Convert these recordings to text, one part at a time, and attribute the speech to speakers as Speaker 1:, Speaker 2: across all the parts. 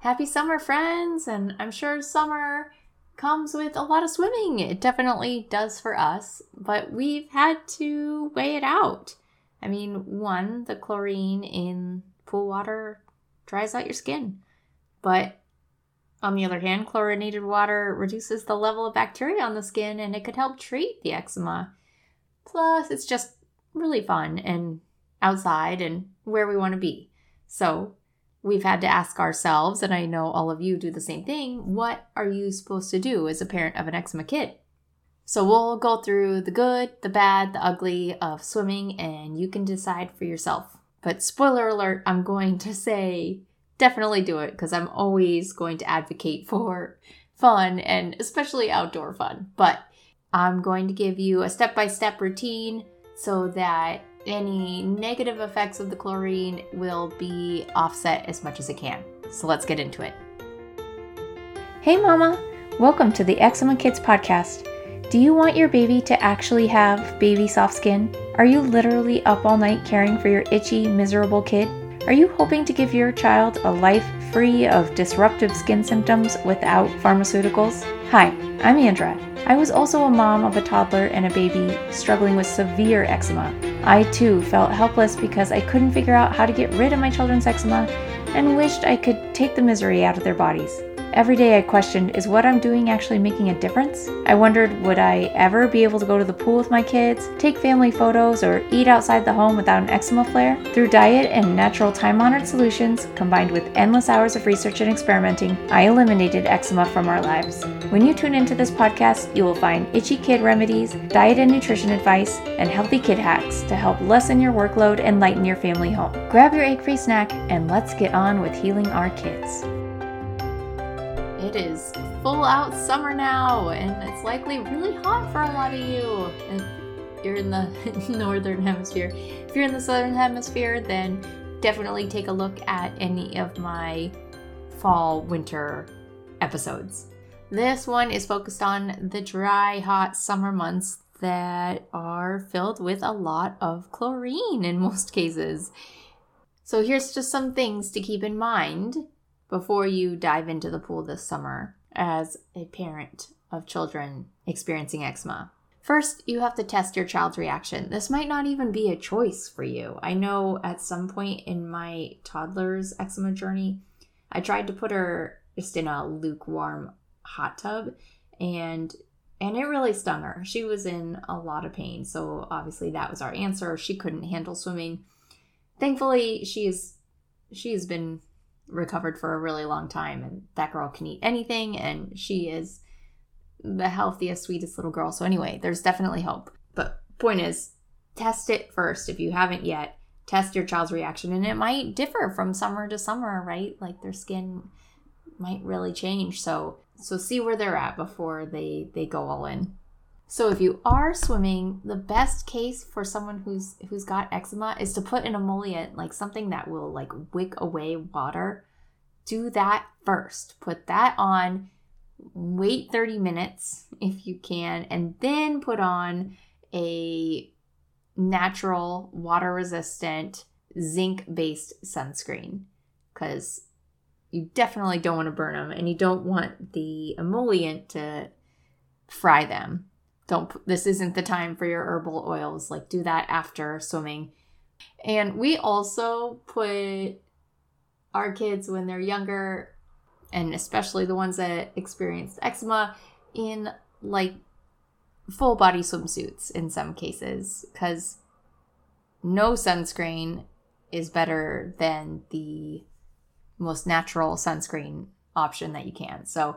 Speaker 1: Happy summer, friends! And I'm sure summer comes with a lot of swimming. It definitely does for us, but we've had to weigh it out. I mean, one, the chlorine in pool water dries out your skin. But on the other hand, chlorinated water reduces the level of bacteria on the skin and it could help treat the eczema. Plus, it's just really fun and outside and where we want to be. So, we've had to ask ourselves, and I know all of you do the same thing what are you supposed to do as a parent of an eczema kid? So, we'll go through the good, the bad, the ugly of swimming, and you can decide for yourself. But, spoiler alert, I'm going to say definitely do it because I'm always going to advocate for fun and especially outdoor fun. But I'm going to give you a step by step routine so that any negative effects of the chlorine will be offset as much as it can. So let's get into it.
Speaker 2: Hey, Mama! Welcome to the Eczema Kids podcast. Do you want your baby to actually have baby soft skin? Are you literally up all night caring for your itchy, miserable kid? Are you hoping to give your child a life free of disruptive skin symptoms without pharmaceuticals? Hi, I'm Andra. I was also a mom of a toddler and a baby struggling with severe eczema. I too felt helpless because I couldn't figure out how to get rid of my children's eczema and wished I could take the misery out of their bodies. Every day I questioned is what I'm doing actually making a difference? I wondered would I ever be able to go to the pool with my kids, take family photos, or eat outside the home without an eczema flare? Through diet and natural time honored solutions, combined with endless hours of research and experimenting, I eliminated eczema from our lives. When you tune into this podcast, you will find itchy kid remedies, diet and nutrition advice, and healthy kid hacks to help lessen your workload and lighten your family home. Grab your egg free snack and let's get on with healing our kids.
Speaker 1: It is full out summer now, and it's likely really hot for a lot of you. If you're in the northern hemisphere, if you're in the southern hemisphere, then definitely take a look at any of my fall winter episodes. This one is focused on the dry, hot summer months that are filled with a lot of chlorine in most cases. So, here's just some things to keep in mind before you dive into the pool this summer as a parent of children experiencing eczema. First, you have to test your child's reaction. This might not even be a choice for you. I know at some point in my toddler's eczema journey, I tried to put her just in a lukewarm hot tub and and it really stung her. She was in a lot of pain. So obviously that was our answer. She couldn't handle swimming. Thankfully, she's she's been recovered for a really long time and that girl can eat anything and she is the healthiest sweetest little girl. So anyway there's definitely hope. But point is test it first. If you haven't yet test your child's reaction. And it might differ from summer to summer right? Like their skin might really change. So so see where they're at before they they go all in so if you are swimming, the best case for someone who's who's got eczema is to put an emollient, like something that will like wick away water. Do that first. Put that on. Wait 30 minutes if you can, and then put on a natural water resistant zinc based sunscreen because you definitely don't want to burn them and you don't want the emollient to fry them don't this isn't the time for your herbal oils like do that after swimming. And we also put our kids when they're younger and especially the ones that experience eczema in like full body swimsuits in some cases because no sunscreen is better than the most natural sunscreen option that you can. So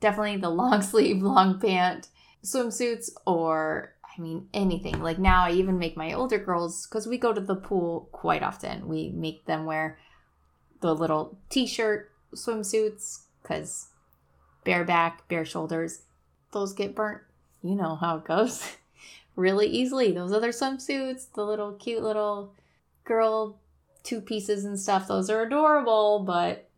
Speaker 1: definitely the long sleeve long pant swimsuits or I mean anything. Like now I even make my older girls cuz we go to the pool quite often. We make them wear the little t-shirt swimsuits cuz bare back, bare shoulders, those get burnt. You know how it goes. really easily. Those other swimsuits, the little cute little girl two pieces and stuff, those are adorable, but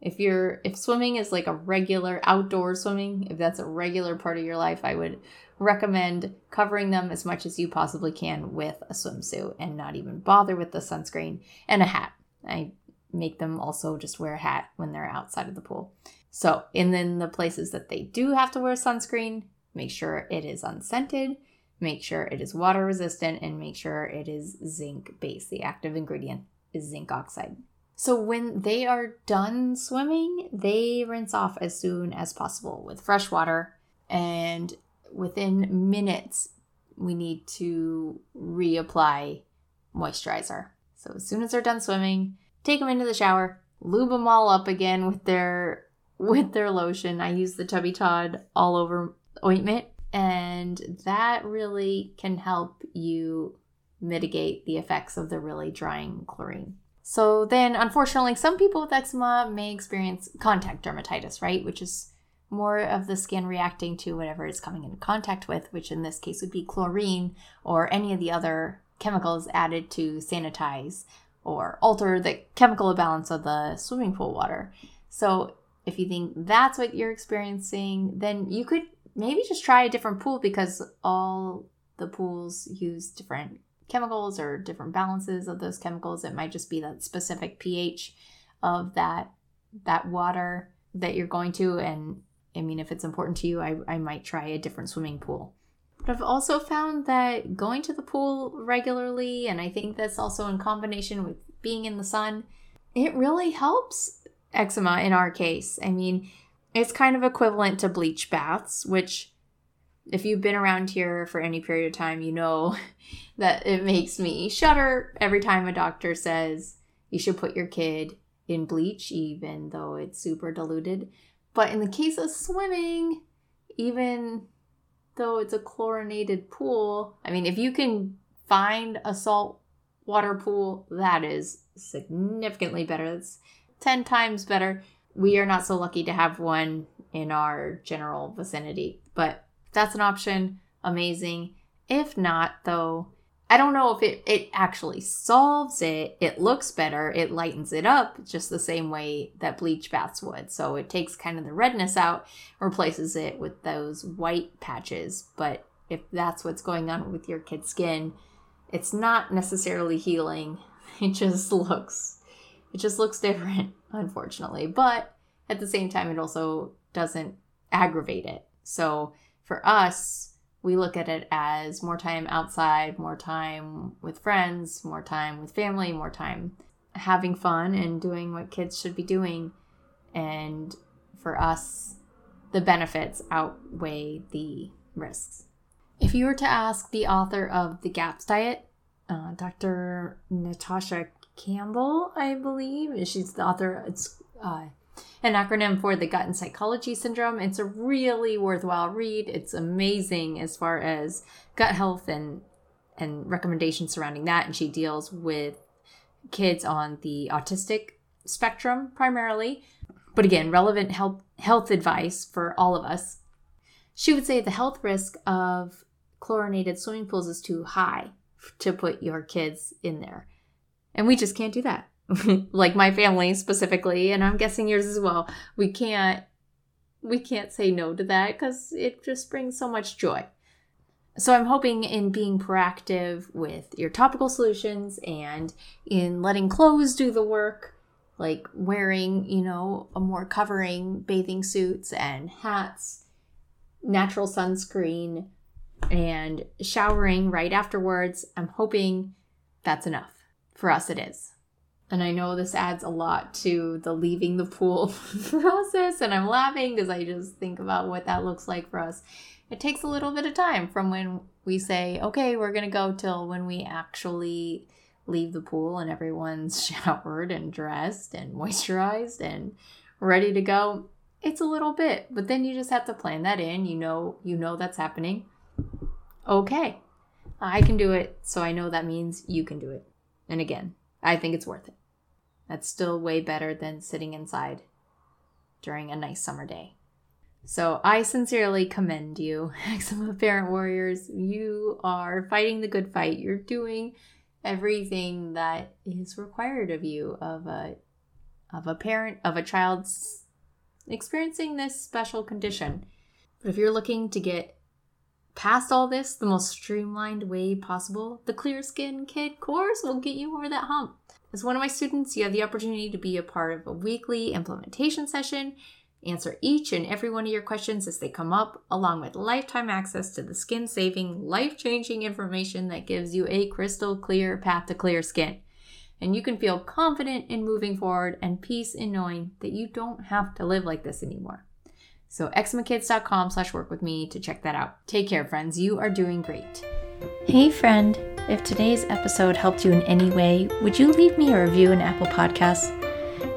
Speaker 1: if you're if swimming is like a regular outdoor swimming if that's a regular part of your life i would recommend covering them as much as you possibly can with a swimsuit and not even bother with the sunscreen and a hat i make them also just wear a hat when they're outside of the pool. So, and then the places that they do have to wear sunscreen, make sure it is unscented, make sure it is water resistant, and make sure it is zinc based. The active ingredient is zinc oxide. So, when they are done swimming, they rinse off as soon as possible with fresh water. And within minutes, we need to reapply moisturizer. So, as soon as they're done swimming, take them into the shower, lube them all up again with their with their lotion. I use the Tubby Todd all over ointment and that really can help you mitigate the effects of the really drying chlorine. So then unfortunately some people with eczema may experience contact dermatitis, right, which is more of the skin reacting to whatever it's coming into contact with, which in this case would be chlorine or any of the other chemicals added to sanitize or alter the chemical balance of the swimming pool water. So if you think that's what you're experiencing, then you could maybe just try a different pool because all the pools use different chemicals or different balances of those chemicals. It might just be that specific pH of that that water that you're going to and I mean if it's important to you, I, I might try a different swimming pool. But I've also found that going to the pool regularly, and I think that's also in combination with being in the sun, it really helps eczema in our case. I mean, it's kind of equivalent to bleach baths, which, if you've been around here for any period of time, you know that it makes me shudder every time a doctor says you should put your kid in bleach, even though it's super diluted. But in the case of swimming, even though it's a chlorinated pool, I mean, if you can find a salt water pool, that is significantly better. It's 10 times better we are not so lucky to have one in our general vicinity. But that's an option. Amazing. If not, though, I don't know if it, it actually solves it. It looks better. It lightens it up just the same way that bleach baths would. So it takes kind of the redness out, replaces it with those white patches. But if that's what's going on with your kid's skin, it's not necessarily healing. It just looks it just looks different, unfortunately. But at the same time, it also doesn't aggravate it. So for us, we look at it as more time outside, more time with friends, more time with family, more time having fun and doing what kids should be doing. And for us, the benefits outweigh the risks. If you were to ask the author of The GAPS Diet, uh, Dr. Natasha Campbell, I believe. She's the author. It's uh, an acronym for the gut and psychology syndrome. It's a really worthwhile read. It's amazing as far as gut health and and recommendations surrounding that. And she deals with kids on the autistic spectrum primarily, but again, relevant health health advice for all of us. She would say the health risk of chlorinated swimming pools is too high to put your kids in there. And we just can't do that. like my family specifically, and I'm guessing yours as well. We can't we can't say no to that cuz it just brings so much joy. So I'm hoping in being proactive with your topical solutions and in letting clothes do the work, like wearing, you know, a more covering bathing suits and hats, natural sunscreen, and showering right afterwards. I'm hoping that's enough. For us, it is. And I know this adds a lot to the leaving the pool process, and I'm laughing because I just think about what that looks like for us. It takes a little bit of time from when we say, okay, we're going to go till when we actually leave the pool and everyone's showered and dressed and moisturized and ready to go. It's a little bit, but then you just have to plan that in. You know, you know that's happening. Okay. I can do it, so I know that means you can do it. And again, I think it's worth it. That's still way better than sitting inside during a nice summer day. So I sincerely commend you, Eczema Parent Warriors. You are fighting the good fight. You're doing everything that is required of you of a of a parent of a child's experiencing this special condition. But if you're looking to get past all this the most streamlined way possible, the Clear Skin Kid course will get you over that hump. As one of my students, you have the opportunity to be a part of a weekly implementation session, answer each and every one of your questions as they come up, along with lifetime access to the skin saving, life changing information that gives you a crystal clear path to clear skin. And you can feel confident in moving forward and peace in knowing that you don't have to live like this anymore. So eczemakids.com slash work with me to check that out. Take care, friends. You are doing great.
Speaker 2: Hey, friend. If today's episode helped you in any way, would you leave me a review in Apple Podcasts?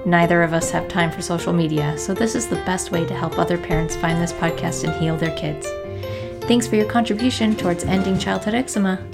Speaker 2: Neither of us have time for social media, so this is the best way to help other parents find this podcast and heal their kids. Thanks for your contribution towards ending childhood eczema.